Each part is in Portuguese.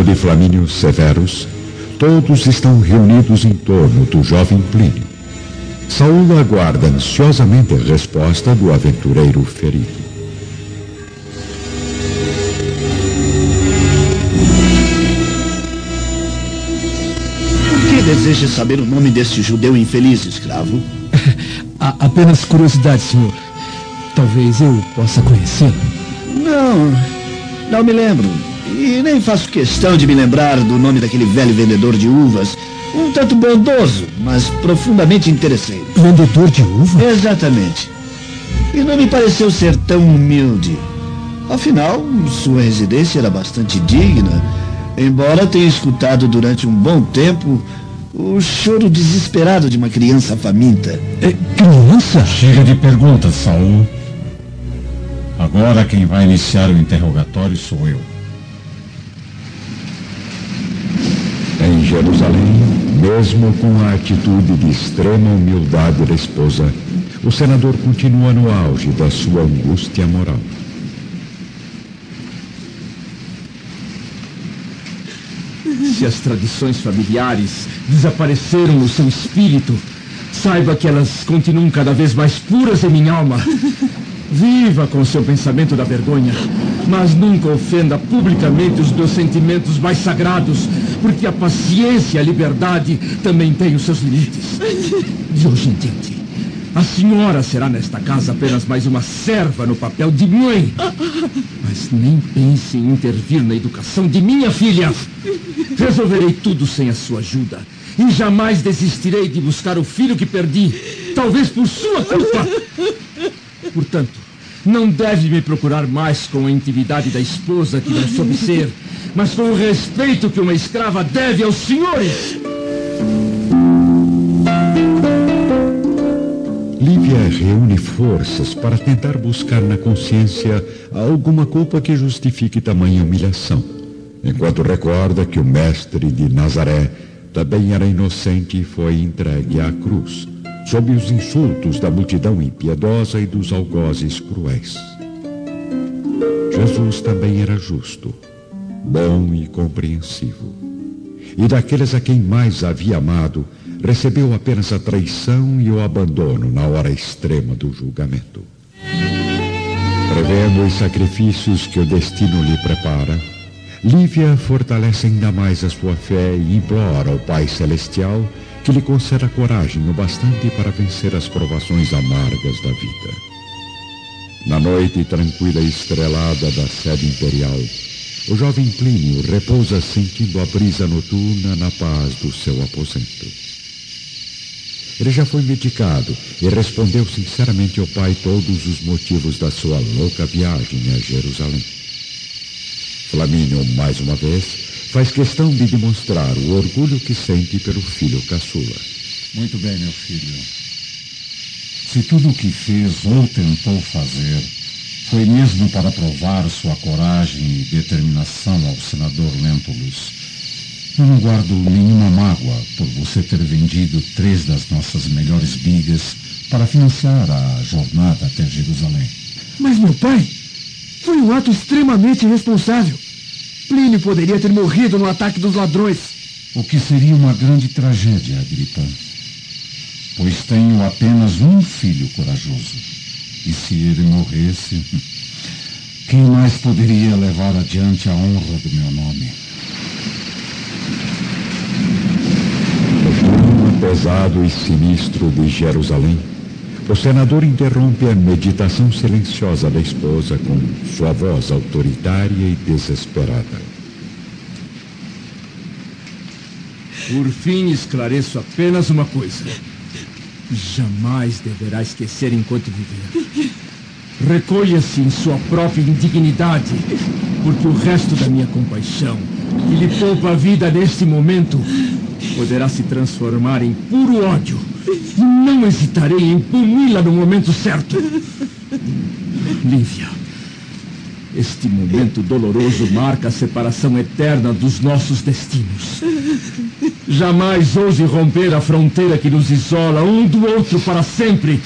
reino de Flamínio Severus, todos estão reunidos em torno do jovem Plínio. Saúl aguarda ansiosamente a resposta do aventureiro ferido. Por que deseja saber o nome deste judeu infeliz, escravo? apenas curiosidade, senhor. Talvez eu possa conhecê-lo. Não, não me lembro. E nem faço questão de me lembrar do nome daquele velho vendedor de uvas. Um tanto bondoso, mas profundamente interesseiro. Vendedor de uvas? Exatamente. E não me pareceu ser tão humilde. Afinal, sua residência era bastante digna, embora tenha escutado durante um bom tempo o choro desesperado de uma criança faminta. É, criança? Chega de perguntas, Saul. Agora quem vai iniciar o interrogatório sou eu. Jerusalém, mesmo com a atitude de extrema humildade da esposa, o senador continua no auge da sua angústia moral. Se as tradições familiares desapareceram no seu espírito, saiba que elas continuam cada vez mais puras em minha alma. Viva com seu pensamento da vergonha, mas nunca ofenda publicamente os meus sentimentos mais sagrados, porque a paciência e a liberdade também têm os seus limites. De hoje em diante, a senhora será nesta casa apenas mais uma serva no papel de mãe. Mas nem pense em intervir na educação de minha filha. Resolverei tudo sem a sua ajuda. E jamais desistirei de buscar o filho que perdi, talvez por sua culpa. Portanto, não deve me procurar mais com a intimidade da esposa que não soube ser, mas com o respeito que uma escrava deve aos senhores. Lívia reúne forças para tentar buscar na consciência alguma culpa que justifique tamanha humilhação, enquanto recorda que o mestre de Nazaré também era inocente e foi entregue à cruz sob os insultos da multidão impiedosa e dos algozes cruéis. Jesus também era justo, bom e compreensivo. E daqueles a quem mais havia amado, recebeu apenas a traição e o abandono na hora extrema do julgamento. Prevendo os sacrifícios que o destino lhe prepara, Lívia fortalece ainda mais a sua fé e implora ao Pai Celestial que lhe conceda coragem o bastante para vencer as provações amargas da vida. Na noite tranquila e estrelada da sede imperial, o jovem Plínio repousa sentindo a brisa noturna na paz do seu aposento. Ele já foi medicado e respondeu sinceramente ao pai todos os motivos da sua louca viagem a Jerusalém. Flamínio, mais uma vez, faz questão de demonstrar o orgulho que sente pelo filho caçula. Muito bem, meu filho. Se tudo o que fez ou tentou fazer foi mesmo para provar sua coragem e determinação ao senador Lentulus, eu não guardo nenhuma mágoa por você ter vendido três das nossas melhores bigas para financiar a jornada até Jerusalém. Mas, meu pai, foi um ato extremamente irresponsável. Plínio poderia ter morrido no ataque dos ladrões. O que seria uma grande tragédia, Agripa. Pois tenho apenas um filho corajoso. E se ele morresse, quem mais poderia levar adiante a honra do meu nome? No clima pesado e sinistro de Jerusalém, o senador interrompe a meditação silenciosa da esposa com sua voz autoritária e desesperada. Por fim, esclareço apenas uma coisa. Jamais deverá esquecer enquanto viver. Recolha-se em sua própria indignidade, porque o resto da minha compaixão, que lhe poupa a vida neste momento, poderá se transformar em puro ódio não hesitarei em puni-la no momento certo. Lívia, este momento doloroso marca a separação eterna dos nossos destinos. Jamais ouse romper a fronteira que nos isola um do outro para sempre,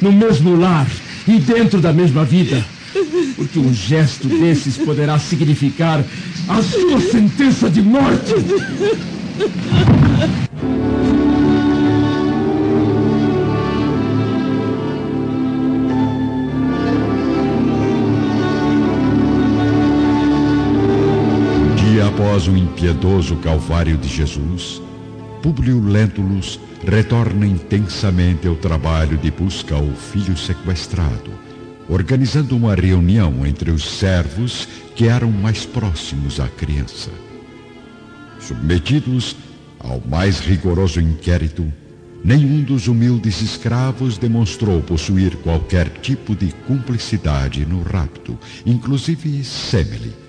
no mesmo lar e dentro da mesma vida. porque um gesto desses poderá significar a sua sentença de morte. Após o impiedoso Calvário de Jesus, Públio Lentulus retorna intensamente ao trabalho de busca ao filho sequestrado, organizando uma reunião entre os servos que eram mais próximos à criança. Submetidos ao mais rigoroso inquérito, nenhum dos humildes escravos demonstrou possuir qualquer tipo de cumplicidade no rapto, inclusive Semele,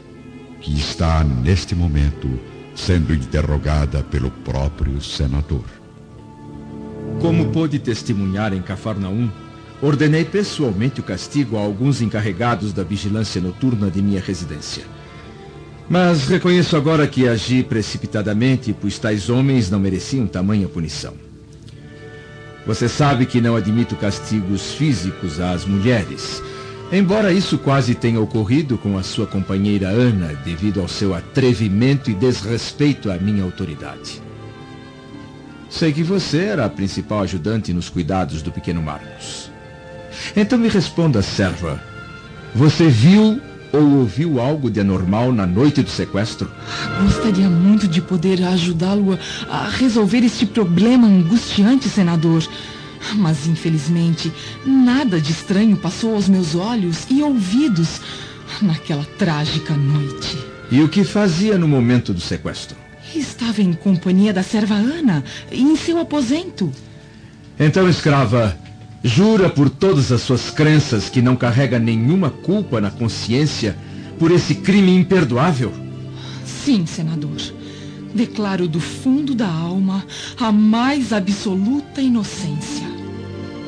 que está neste momento sendo interrogada pelo próprio senador. Como pôde testemunhar em Cafarnaum, ordenei pessoalmente o castigo a alguns encarregados da vigilância noturna de minha residência. Mas reconheço agora que agi precipitadamente, pois tais homens não mereciam tamanha punição. Você sabe que não admito castigos físicos às mulheres, embora isso quase tenha ocorrido com a sua companheira Ana, devido ao seu atrevimento e desrespeito à minha autoridade. Sei que você era a principal ajudante nos cuidados do pequeno Marcos. Então me responda, serva. Você viu ou ouviu algo de anormal na noite do sequestro? Gostaria muito de poder ajudá-lo a, a resolver este problema angustiante, senador. Mas, infelizmente, nada de estranho passou aos meus olhos e ouvidos naquela trágica noite. E o que fazia no momento do sequestro? Estava em companhia da serva Ana, em seu aposento. Então, escrava, Jura por todas as suas crenças que não carrega nenhuma culpa na consciência por esse crime imperdoável? Sim, senador. Declaro do fundo da alma a mais absoluta inocência.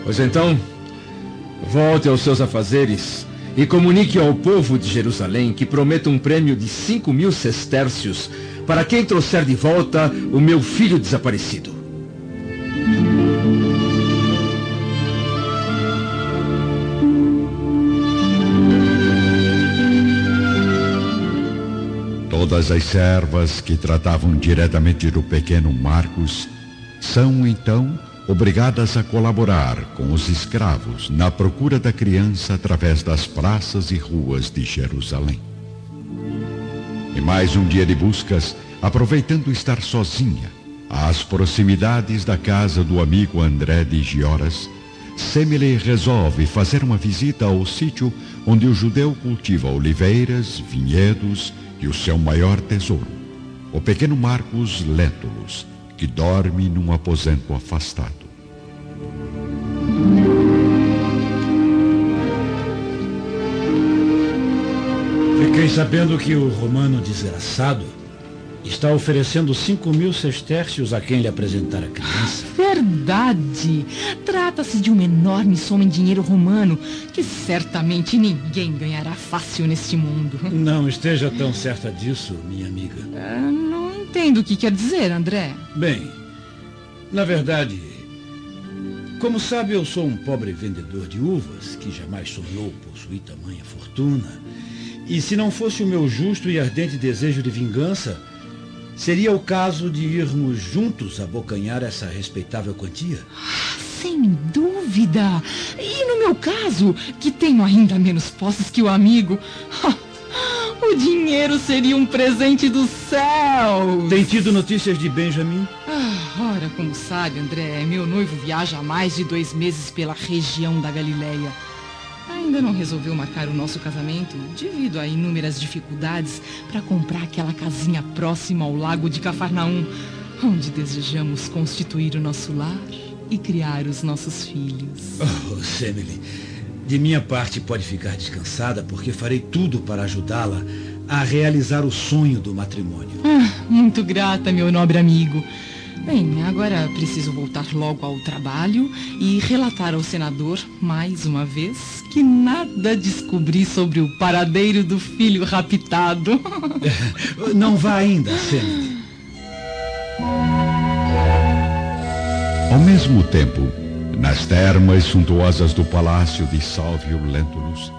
Pois então, volte aos seus afazeres e comunique ao povo de Jerusalém que prometo um prêmio de cinco mil sestércios para quem trouxer de volta o meu filho desaparecido. Todas as servas que tratavam diretamente do pequeno Marcos são, então, obrigadas a colaborar com os escravos na procura da criança através das praças e ruas de Jerusalém. E mais um dia de buscas, aproveitando estar sozinha, às proximidades da casa do amigo André de Gioras, Semele resolve fazer uma visita ao sítio onde o judeu cultiva oliveiras, vinhedos e o seu maior tesouro, o pequeno Marcos Lentulus, que dorme num aposento afastado. Fiquei sabendo que o romano desgraçado está oferecendo cinco mil sestércios a quem lhe apresentar a criança. Verdade! Trata-se de uma enorme soma em dinheiro romano que certamente ninguém ganhará fácil neste mundo. Não esteja tão certa disso, minha amiga. Ah, não entendo o que quer dizer, André. Bem, na verdade, como sabe, eu sou um pobre vendedor de uvas que jamais sonhou possuir tamanha fortuna. E se não fosse o meu justo e ardente desejo de vingança, Seria o caso de irmos juntos abocanhar essa respeitável quantia? Sem dúvida. E no meu caso, que tenho ainda menos posses que o amigo, o dinheiro seria um presente do céu. Tem tido notícias de Benjamin? Ah, ora, como sabe, André, meu noivo viaja há mais de dois meses pela região da Galileia. Ainda não resolveu marcar o nosso casamento devido a inúmeras dificuldades para comprar aquela casinha próxima ao lago de Cafarnaum, onde desejamos constituir o nosso lar e criar os nossos filhos. Oh, Semele, de minha parte pode ficar descansada porque farei tudo para ajudá-la a realizar o sonho do matrimônio. Ah, muito grata, meu nobre amigo. Bem, agora preciso voltar logo ao trabalho e relatar ao senador, mais uma vez, que nada descobri sobre o paradeiro do filho raptado. Não vá ainda, Senna. Ao mesmo tempo, nas termas suntuosas do palácio de Salvio Lentulus,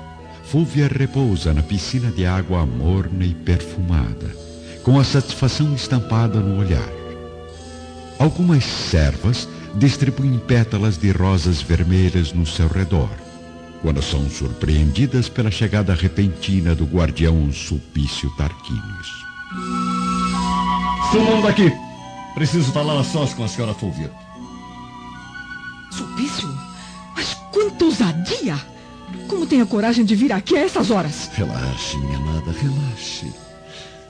Fúvia repousa na piscina de água morna e perfumada, com a satisfação estampada no olhar. Algumas servas distribuem pétalas de rosas vermelhas no seu redor, quando são surpreendidas pela chegada repentina do guardião Sulpício Tarquínios. Sumam daqui! Preciso falar a sós com a senhora Fúvia. Sulpício? Mas quanta ousadia! Como tem a coragem de vir aqui a essas horas? Relaxe, minha amada, relaxe.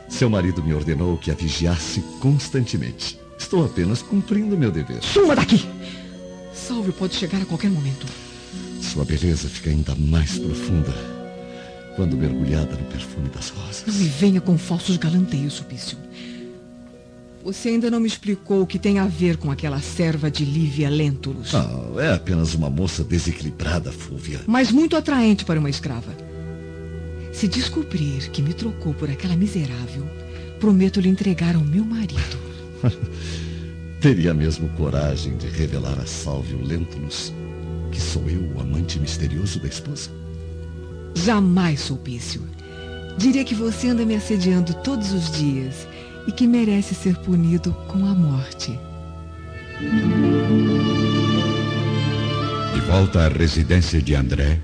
Seu marido me ordenou que a vigiasse constantemente. Estou apenas cumprindo meu dever. Suma daqui! Salve pode chegar a qualquer momento. Sua beleza fica ainda mais profunda quando mergulhada no perfume das rosas. Não me venha com falsos galanteios, Sulpício. Você ainda não me explicou o que tem a ver com aquela serva de Lívia Lentulus. Ah, é apenas uma moça desequilibrada, Fúvia. Mas muito atraente para uma escrava. Se descobrir que me trocou por aquela miserável, prometo lhe entregar ao meu marido. Teria mesmo coragem de revelar a Sálvio Lentulus que sou eu o amante misterioso da esposa? Jamais, Sulpício. Diria que você anda me assediando todos os dias e que merece ser punido com a morte. De volta à residência de André,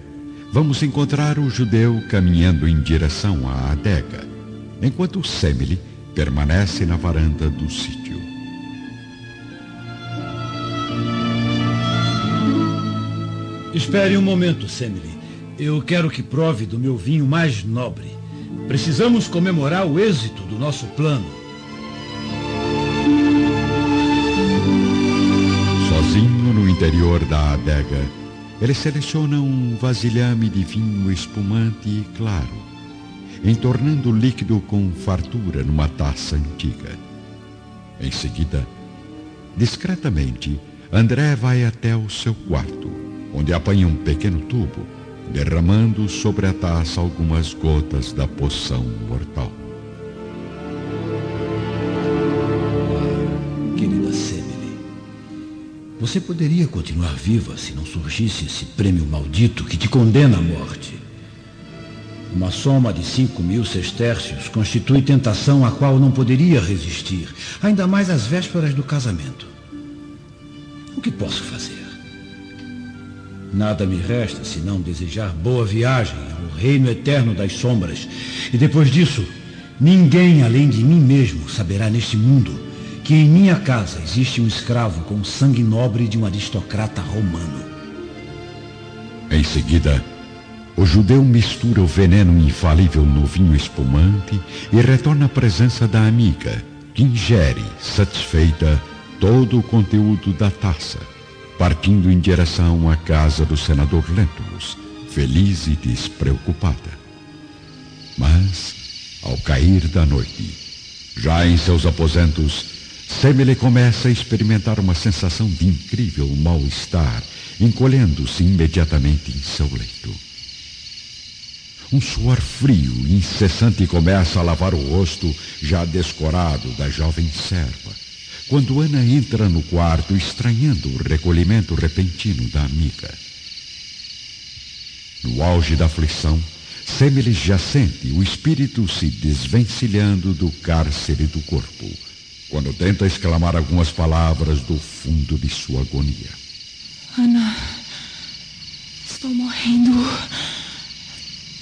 vamos encontrar o judeu caminhando em direção à adega, enquanto Semele permanece na varanda do sítio. Espere um momento, Semele. Eu quero que prove do meu vinho mais nobre. Precisamos comemorar o êxito do nosso plano. Sozinho no interior da adega, ele seleciona um vasilhame de vinho espumante e claro, entornando o líquido com fartura numa taça antiga. Em seguida, discretamente, André vai até o seu quarto, onde apanha um pequeno tubo, derramando sobre a taça algumas gotas da poção mortal. Querida Semele, você poderia continuar viva se não surgisse esse prêmio maldito que te condena à morte. Uma soma de cinco mil sestércios constitui tentação a qual não poderia resistir, ainda mais às vésperas do casamento. O que posso fazer? Nada me resta senão desejar boa viagem ao reino eterno das sombras. E depois disso, ninguém além de mim mesmo saberá neste mundo que em minha casa existe um escravo com o sangue nobre de um aristocrata romano. Em seguida, o judeu mistura o veneno infalível no vinho espumante e retorna à presença da amiga, que ingere, satisfeita, todo o conteúdo da taça partindo em direção à casa do senador Lentulus, feliz e despreocupada. Mas, ao cair da noite, já em seus aposentos, Semele começa a experimentar uma sensação de incrível mal-estar, encolhendo-se imediatamente em seu leito. Um suor frio e incessante começa a lavar o rosto já descorado da jovem serva quando Ana entra no quarto estranhando o recolhimento repentino da amiga. No auge da aflição, Semele já sente o espírito se desvencilhando do cárcere do corpo, quando tenta exclamar algumas palavras do fundo de sua agonia. Ana, estou morrendo.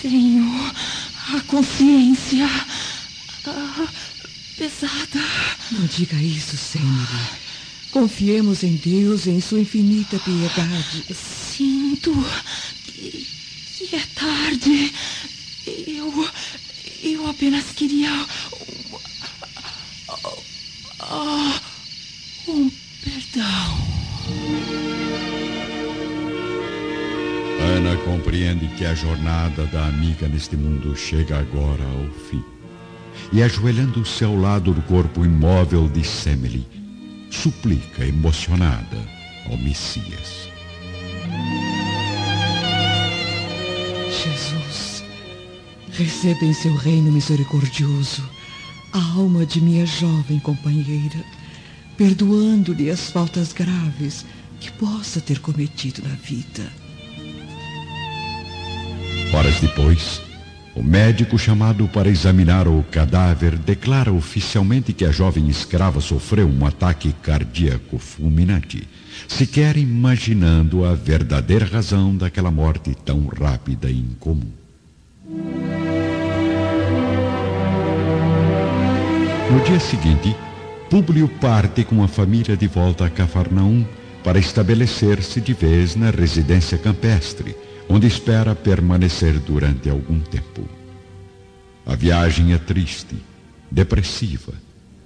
Tenho a consciência. Ah, pesada. Não diga isso, Senhor. Confiemos em Deus e em sua infinita piedade. Sinto que, que é tarde. Eu. Eu apenas queria. Um, um perdão. Ana compreende que a jornada da amiga neste mundo chega agora ao fim e, ajoelhando-se ao lado do corpo imóvel de Semele, suplica emocionada ao Messias. Jesus, receba em seu reino misericordioso a alma de minha jovem companheira, perdoando-lhe as faltas graves que possa ter cometido na vida. Horas depois, o médico chamado para examinar o cadáver declara oficialmente que a jovem escrava sofreu um ataque cardíaco fulminante, sequer imaginando a verdadeira razão daquela morte tão rápida e incomum. No dia seguinte, Públio parte com a família de volta a Cafarnaum para estabelecer-se de vez na residência campestre, onde espera permanecer durante algum tempo. A viagem é triste, depressiva,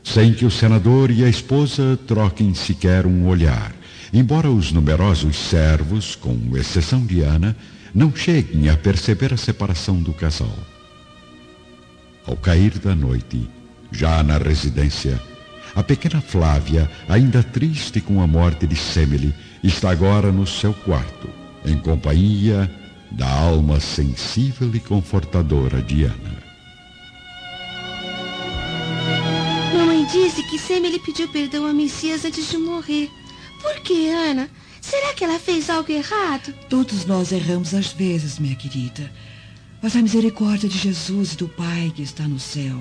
sem que o senador e a esposa troquem sequer um olhar, embora os numerosos servos, com exceção de Ana, não cheguem a perceber a separação do casal. Ao cair da noite, já na residência, a pequena Flávia, ainda triste com a morte de Semele, está agora no seu quarto, em companhia da alma sensível e confortadora de Ana. disse que Semele pediu perdão a Messias antes de morrer. Por que, Ana? Será que ela fez algo errado? Todos nós erramos às vezes, minha querida. Mas a misericórdia de Jesus e do Pai que está no céu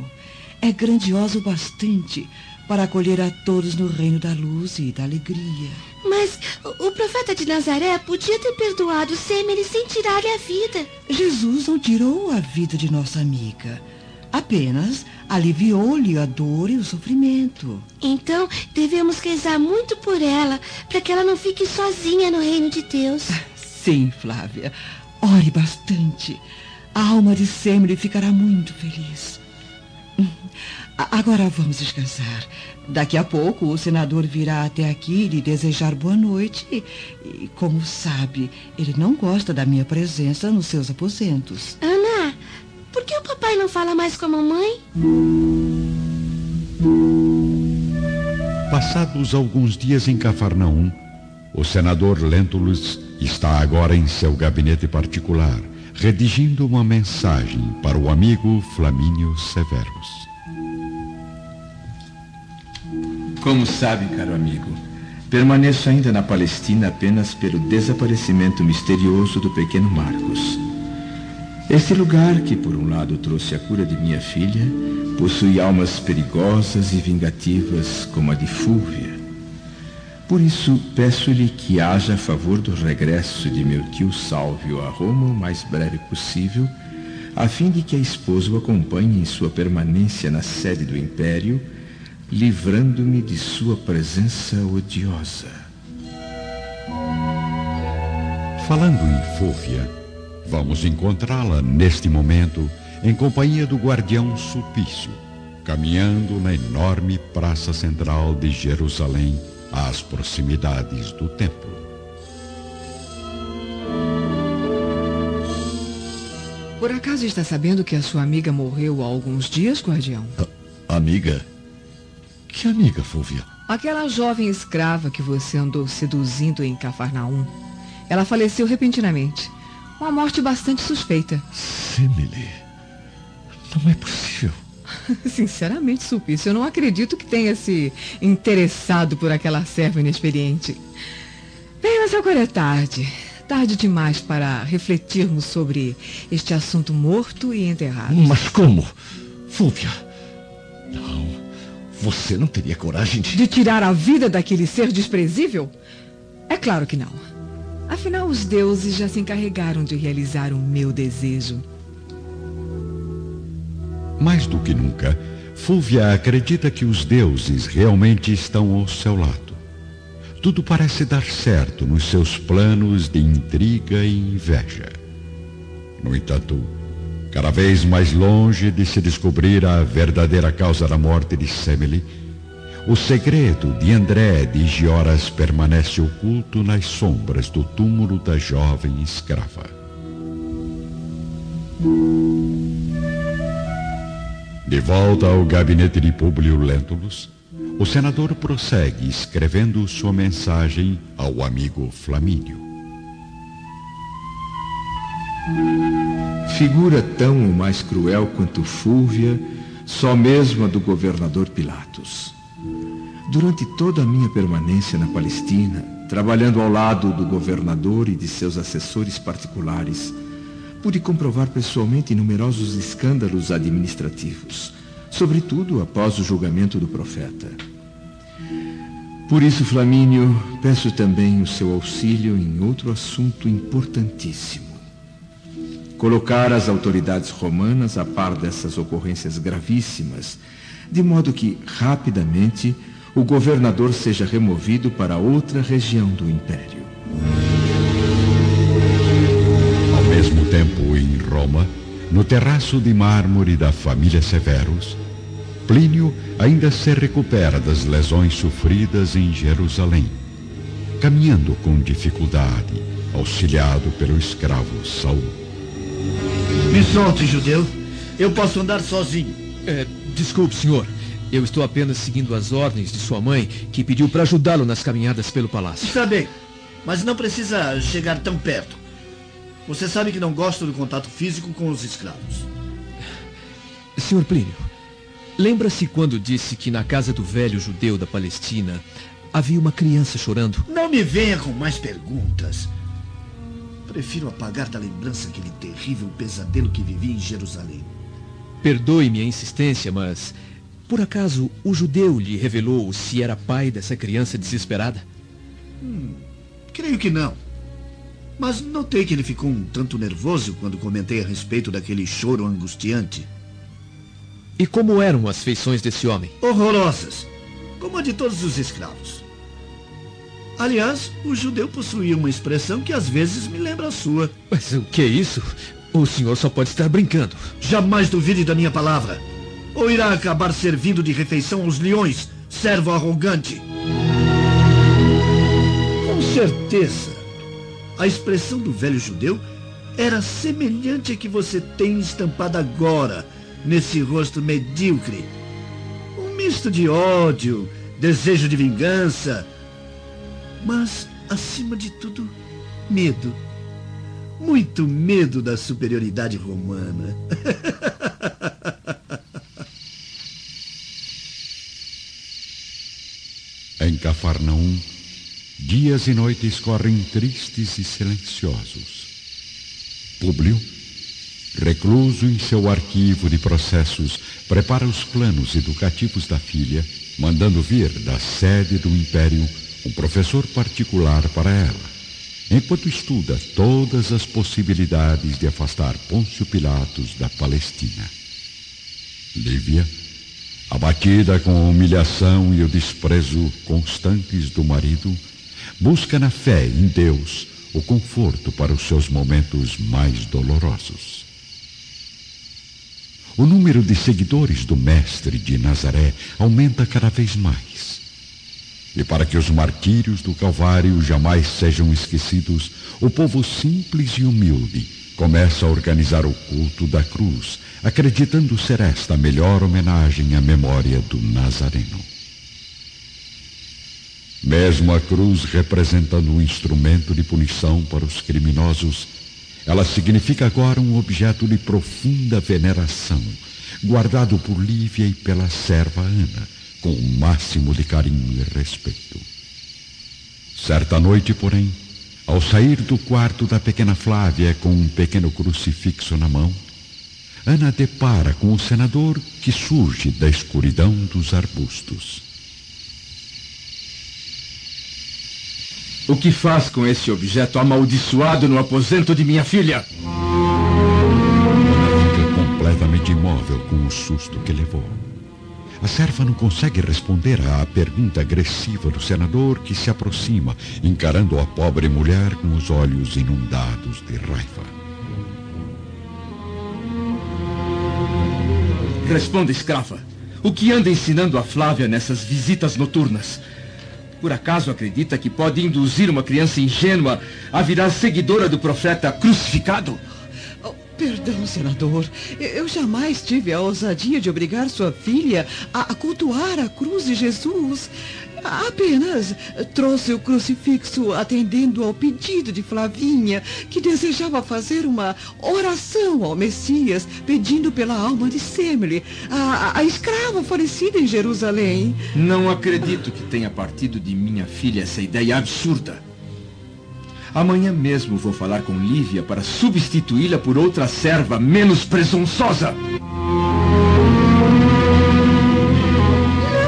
é grandiosa o bastante para acolher a todos no reino da luz e da alegria. Mas o profeta de Nazaré podia ter perdoado Semele sem tirar-lhe a vida. Jesus não tirou a vida de nossa amiga. Apenas aliviou-lhe a dor e o sofrimento. Então, devemos rezar muito por ela, para que ela não fique sozinha no reino de Deus. Sim, Flávia. Ore bastante. A alma de Semele ficará muito feliz. Agora vamos descansar. Daqui a pouco o senador virá até aqui lhe desejar boa noite. E, como sabe, ele não gosta da minha presença nos seus aposentos. Ana, por que o papai não fala mais com a mamãe? Passados alguns dias em Cafarnaum, o senador Lentulus está agora em seu gabinete particular, redigindo uma mensagem para o amigo Flamínio Severus. Como sabe, caro amigo, permaneço ainda na Palestina apenas pelo desaparecimento misterioso do pequeno Marcos. Este lugar, que por um lado trouxe a cura de minha filha, possui almas perigosas e vingativas como a de Fúvia. Por isso, peço-lhe que haja a favor do regresso de meu tio Sálvio a Roma o mais breve possível, a fim de que a esposa o acompanhe em sua permanência na sede do Império, livrando-me de sua presença odiosa. Falando em Fúvia, Vamos encontrá-la neste momento em companhia do guardião Sulpício, caminhando na enorme praça central de Jerusalém, às proximidades do templo. Por acaso está sabendo que a sua amiga morreu há alguns dias, guardião? A amiga? Que amiga, Fúvia? Aquela jovem escrava que você andou seduzindo em Cafarnaum. Ela faleceu repentinamente. Uma morte bastante suspeita. Semele. Não é possível. Sinceramente, Sulpício, eu não acredito que tenha se interessado por aquela serva inexperiente. Bem, mas agora é tarde. Tarde demais para refletirmos sobre este assunto morto e enterrado. Mas como? Fúvia. Não. Você não teria coragem de. De tirar a vida daquele ser desprezível? É claro que não. Afinal, os deuses já se encarregaram de realizar o meu desejo. Mais do que nunca, Fúvia acredita que os deuses realmente estão ao seu lado. Tudo parece dar certo nos seus planos de intriga e inveja. No entanto, cada vez mais longe de se descobrir a verdadeira causa da morte de Semele, o segredo de André de Gioras permanece oculto nas sombras do túmulo da jovem escrava. De volta ao gabinete de Públio Lentulus, o senador prossegue escrevendo sua mensagem ao amigo Flamínio. Figura tão ou mais cruel quanto Fúvia, só mesmo a do governador Pilatos. Durante toda a minha permanência na Palestina, trabalhando ao lado do governador e de seus assessores particulares, pude comprovar pessoalmente numerosos escândalos administrativos, sobretudo após o julgamento do profeta. Por isso, Flamínio, peço também o seu auxílio em outro assunto importantíssimo. Colocar as autoridades romanas a par dessas ocorrências gravíssimas, de modo que, rapidamente, o governador seja removido para outra região do império. Ao mesmo tempo, em Roma, no terraço de mármore da família Severus, Plínio ainda se recupera das lesões sofridas em Jerusalém, caminhando com dificuldade, auxiliado pelo escravo Saul. Me solte, judeu. Eu posso andar sozinho. É, desculpe, senhor. Eu estou apenas seguindo as ordens de sua mãe, que pediu para ajudá-lo nas caminhadas pelo palácio. Está bem, mas não precisa chegar tão perto. Você sabe que não gosto do contato físico com os escravos. Senhor Plínio, lembra-se quando disse que na casa do velho judeu da Palestina havia uma criança chorando? Não me venha com mais perguntas. Prefiro apagar da lembrança aquele terrível pesadelo que vivi em Jerusalém. Perdoe minha insistência, mas por acaso o judeu lhe revelou se era pai dessa criança desesperada? Hum, creio que não. Mas notei que ele ficou um tanto nervoso quando comentei a respeito daquele choro angustiante. E como eram as feições desse homem? Horrorosas, como a de todos os escravos. Aliás, o judeu possuía uma expressão que às vezes me lembra a sua. Mas o que é isso? O senhor só pode estar brincando. Jamais duvide da minha palavra. Ou irá acabar servindo de refeição aos leões, servo arrogante. Com certeza, a expressão do velho judeu era semelhante à que você tem estampada agora, nesse rosto medíocre. Um misto de ódio, desejo de vingança, mas, acima de tudo, medo. Muito medo da superioridade romana. em Cafarnaum, dias e noites correm tristes e silenciosos. Públio, recluso em seu arquivo de processos, prepara os planos educativos da filha, mandando vir da sede do império um professor particular para ela, enquanto estuda todas as possibilidades de afastar Pôncio Pilatos da Palestina. Lívia, abatida com a humilhação e o desprezo constantes do marido, busca na fé em Deus o conforto para os seus momentos mais dolorosos. O número de seguidores do Mestre de Nazaré aumenta cada vez mais. E para que os martírios do Calvário jamais sejam esquecidos, o povo simples e humilde começa a organizar o culto da cruz, acreditando ser esta a melhor homenagem à memória do Nazareno. Mesmo a cruz representando um instrumento de punição para os criminosos, ela significa agora um objeto de profunda veneração, guardado por Lívia e pela serva Ana, com o máximo de carinho e respeito. Certa noite, porém, ao sair do quarto da pequena Flávia com um pequeno crucifixo na mão, Ana depara com o senador que surge da escuridão dos arbustos. O que faz com esse objeto amaldiçoado no aposento de minha filha? Ana fica completamente imóvel com o susto que levou. A serva não consegue responder à pergunta agressiva do senador que se aproxima, encarando a pobre mulher com os olhos inundados de raiva. Responda, escrava. O que anda ensinando a Flávia nessas visitas noturnas? Por acaso acredita que pode induzir uma criança ingênua a virar seguidora do profeta crucificado? Perdão, senador. Eu jamais tive a ousadia de obrigar sua filha a cultuar a cruz de Jesus. Apenas trouxe o crucifixo atendendo ao pedido de Flavinha, que desejava fazer uma oração ao Messias, pedindo pela alma de Semele, a, a escrava falecida em Jerusalém. Não acredito que tenha partido de minha filha essa ideia absurda. Amanhã mesmo vou falar com Lívia para substituí-la por outra serva menos presunçosa. Não,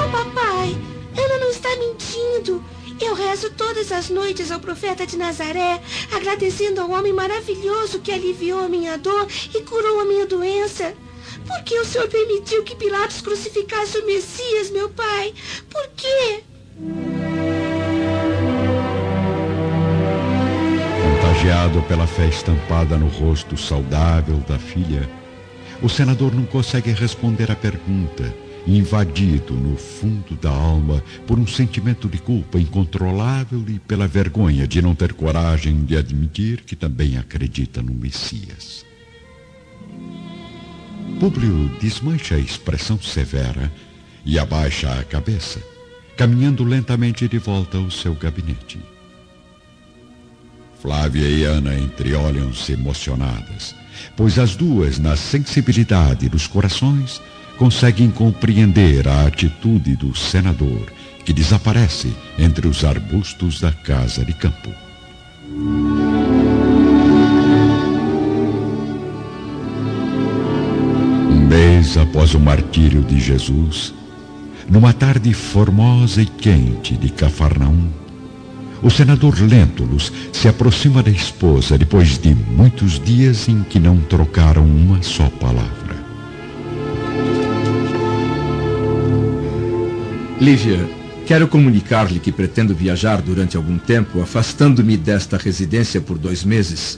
papai. Ana não está mentindo. Eu rezo todas as noites ao profeta de Nazaré, agradecendo ao homem maravilhoso que aliviou a minha dor e curou a minha doença. Por que o Senhor permitiu que Pilatos crucificasse o Messias, meu pai? Por quê? Contagiado pela fé estampada no rosto saudável da filha, o senador não consegue responder à pergunta, invadido no fundo da alma por um sentimento de culpa incontrolável e pela vergonha de não ter coragem de admitir que também acredita no Messias. Públio desmancha a expressão severa e abaixa a cabeça, caminhando lentamente de volta ao seu gabinete. Flávia e Ana entreolham-se emocionadas, pois as duas, na sensibilidade dos corações, conseguem compreender a atitude do senador, que desaparece entre os arbustos da casa de campo. Um mês após o martírio de Jesus, numa tarde formosa e quente de Cafarnaum, o senador Lentulus se aproxima da esposa depois de muitos dias em que não trocaram uma só palavra. Lívia, quero comunicar-lhe que pretendo viajar durante algum tempo, afastando-me desta residência por dois meses,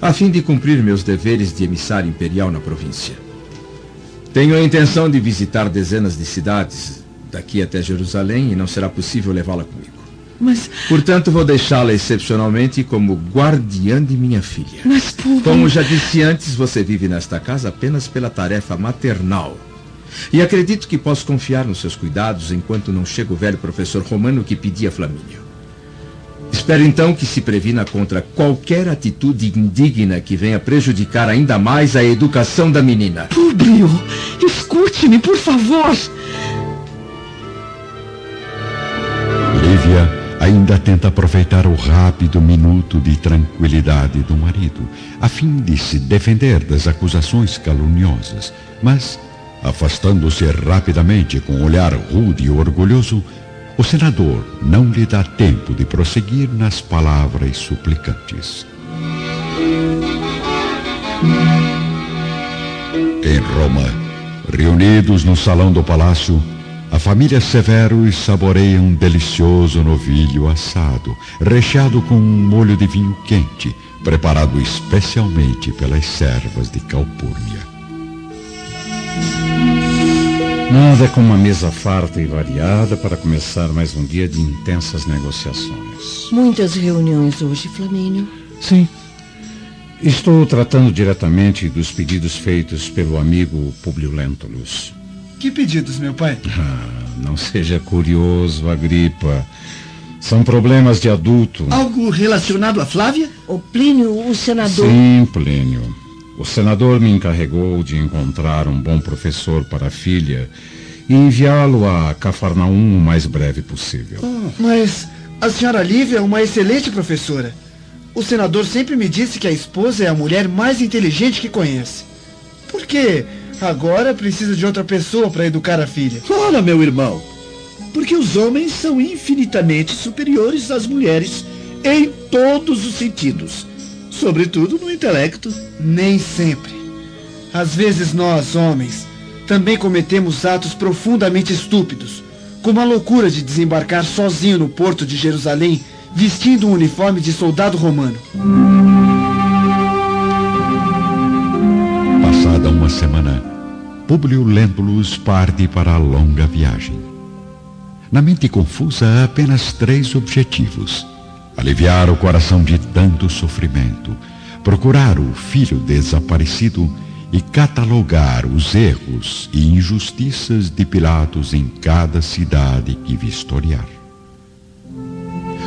a fim de cumprir meus deveres de emissário imperial na província. Tenho a intenção de visitar dezenas de cidades daqui até Jerusalém e não será possível levá-la comigo. Mas. Portanto, vou deixá-la excepcionalmente como guardiã de minha filha. Mas, por. Como já disse antes, você vive nesta casa apenas pela tarefa maternal. E acredito que posso confiar nos seus cuidados enquanto não chega o velho professor romano que pedia Flamínio. Espero então que se previna contra qualquer atitude indigna que venha prejudicar ainda mais a educação da menina. Públio, escute-me, por favor. Ainda tenta aproveitar o rápido minuto de tranquilidade do marido, a fim de se defender das acusações caluniosas, mas, afastando-se rapidamente com um olhar rude e orgulhoso, o senador não lhe dá tempo de prosseguir nas palavras suplicantes. Em Roma, reunidos no salão do palácio, a família Severus saboreia um delicioso novilho assado, recheado com um molho de vinho quente, preparado especialmente pelas servas de Calpurnia. Nada como uma mesa farta e variada para começar mais um dia de intensas negociações. Muitas reuniões hoje, Flamínio. Sim. Estou tratando diretamente dos pedidos feitos pelo amigo Publio Lentulus. Que pedidos, meu pai? Ah, não seja curioso, Agripa. São problemas de adulto. Algo relacionado a Flávia? O Plínio, o senador. Sim, Plínio. O senador me encarregou de encontrar um bom professor para a filha e enviá-lo a Cafarnaum o mais breve possível. Oh, mas a senhora Lívia é uma excelente professora. O senador sempre me disse que a esposa é a mulher mais inteligente que conhece. Por que agora precisa de outra pessoa para educar a filha? Ora, meu irmão, porque os homens são infinitamente superiores às mulheres em todos os sentidos, sobretudo no intelecto. Nem sempre. Às vezes nós, homens, também cometemos atos profundamente estúpidos, como a loucura de desembarcar sozinho no porto de Jerusalém vestindo um uniforme de soldado romano. Publio Lentulus parte para a longa viagem. Na mente confusa há apenas três objetivos: aliviar o coração de tanto sofrimento, procurar o filho desaparecido e catalogar os erros e injustiças de Pilatos em cada cidade que vistoriar.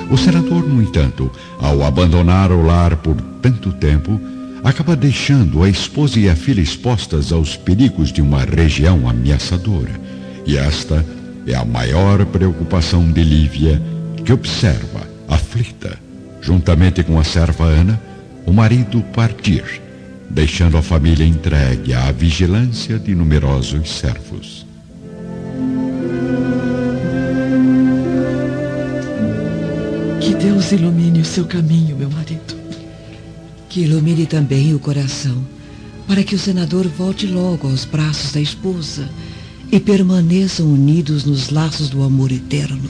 O senador, no entanto, ao abandonar o lar por tanto tempo, acaba deixando a esposa e a filha expostas aos perigos de uma região ameaçadora. E esta é a maior preocupação de Lívia, que observa, aflita, juntamente com a serva Ana, o marido partir, deixando a família entregue à vigilância de numerosos servos. Que Deus ilumine o seu caminho, meu marido. Que ilumine também o coração, para que o senador volte logo aos braços da esposa e permaneçam unidos nos laços do amor eterno.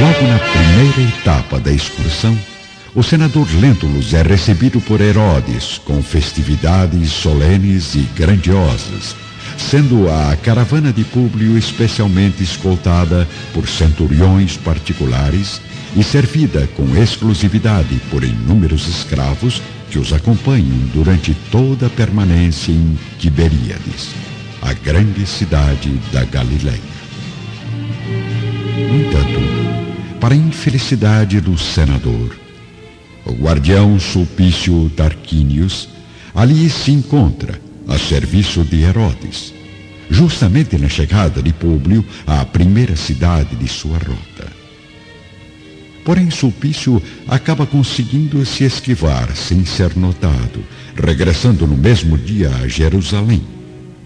Logo na primeira etapa da excursão, o senador Lentulus é recebido por Herodes com festividades solenes e grandiosas, sendo a caravana de Públio especialmente escoltada por centuriões particulares e servida com exclusividade por inúmeros escravos que os acompanham durante toda a permanência em Tiberíades, a grande cidade da Galileia. No entanto, para a infelicidade do senador, o guardião Sulpício Tarquínios ali se encontra a serviço de Herodes, justamente na chegada de Públio à primeira cidade de sua rota. Porém, Sulpício acaba conseguindo se esquivar sem ser notado, regressando no mesmo dia a Jerusalém,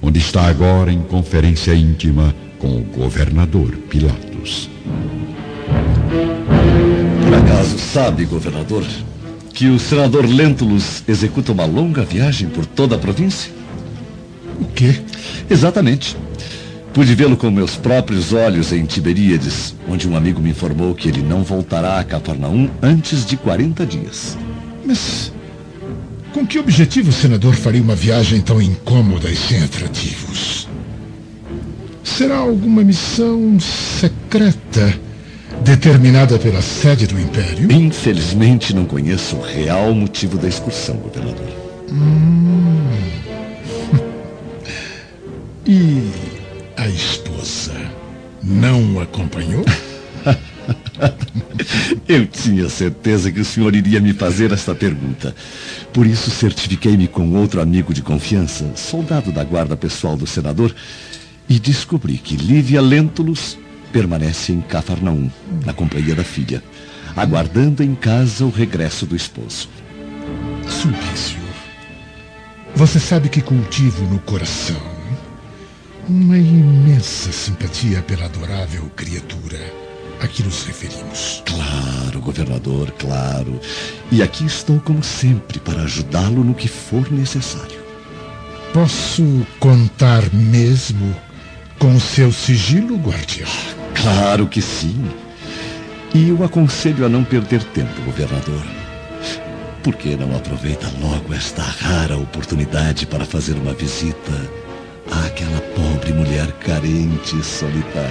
onde está agora em conferência íntima com o governador Pilatos. Por acaso sabe, governador, que o senador Lentulus executa uma longa viagem por toda a província? O quê? Exatamente. Pude vê-lo com meus próprios olhos em Tiberíades, onde um amigo me informou que ele não voltará a Cafarnaum antes de 40 dias. Mas com que objetivo o senador faria uma viagem tão incômoda e sem atrativos? Será alguma missão secreta determinada pela sede do Império? Infelizmente não conheço o real motivo da excursão, governador. Hum. E a esposa não acompanhou? Eu tinha certeza que o senhor iria me fazer esta pergunta. Por isso certifiquei-me com outro amigo de confiança, soldado da guarda pessoal do senador, e descobri que Lívia Lentulus permanece em Cafarnaum, na companhia da filha, aguardando em casa o regresso do esposo. Sulpício, você sabe que cultivo no coração uma imensa simpatia pela adorável criatura a que nos referimos. Claro, governador, claro. E aqui estou, como sempre, para ajudá-lo no que for necessário. Posso contar mesmo com seu sigilo, guardião? Claro que sim. E eu aconselho a não perder tempo, governador. Por que não aproveita logo esta rara oportunidade para fazer uma visita àquela pobre mulher carente e solitária?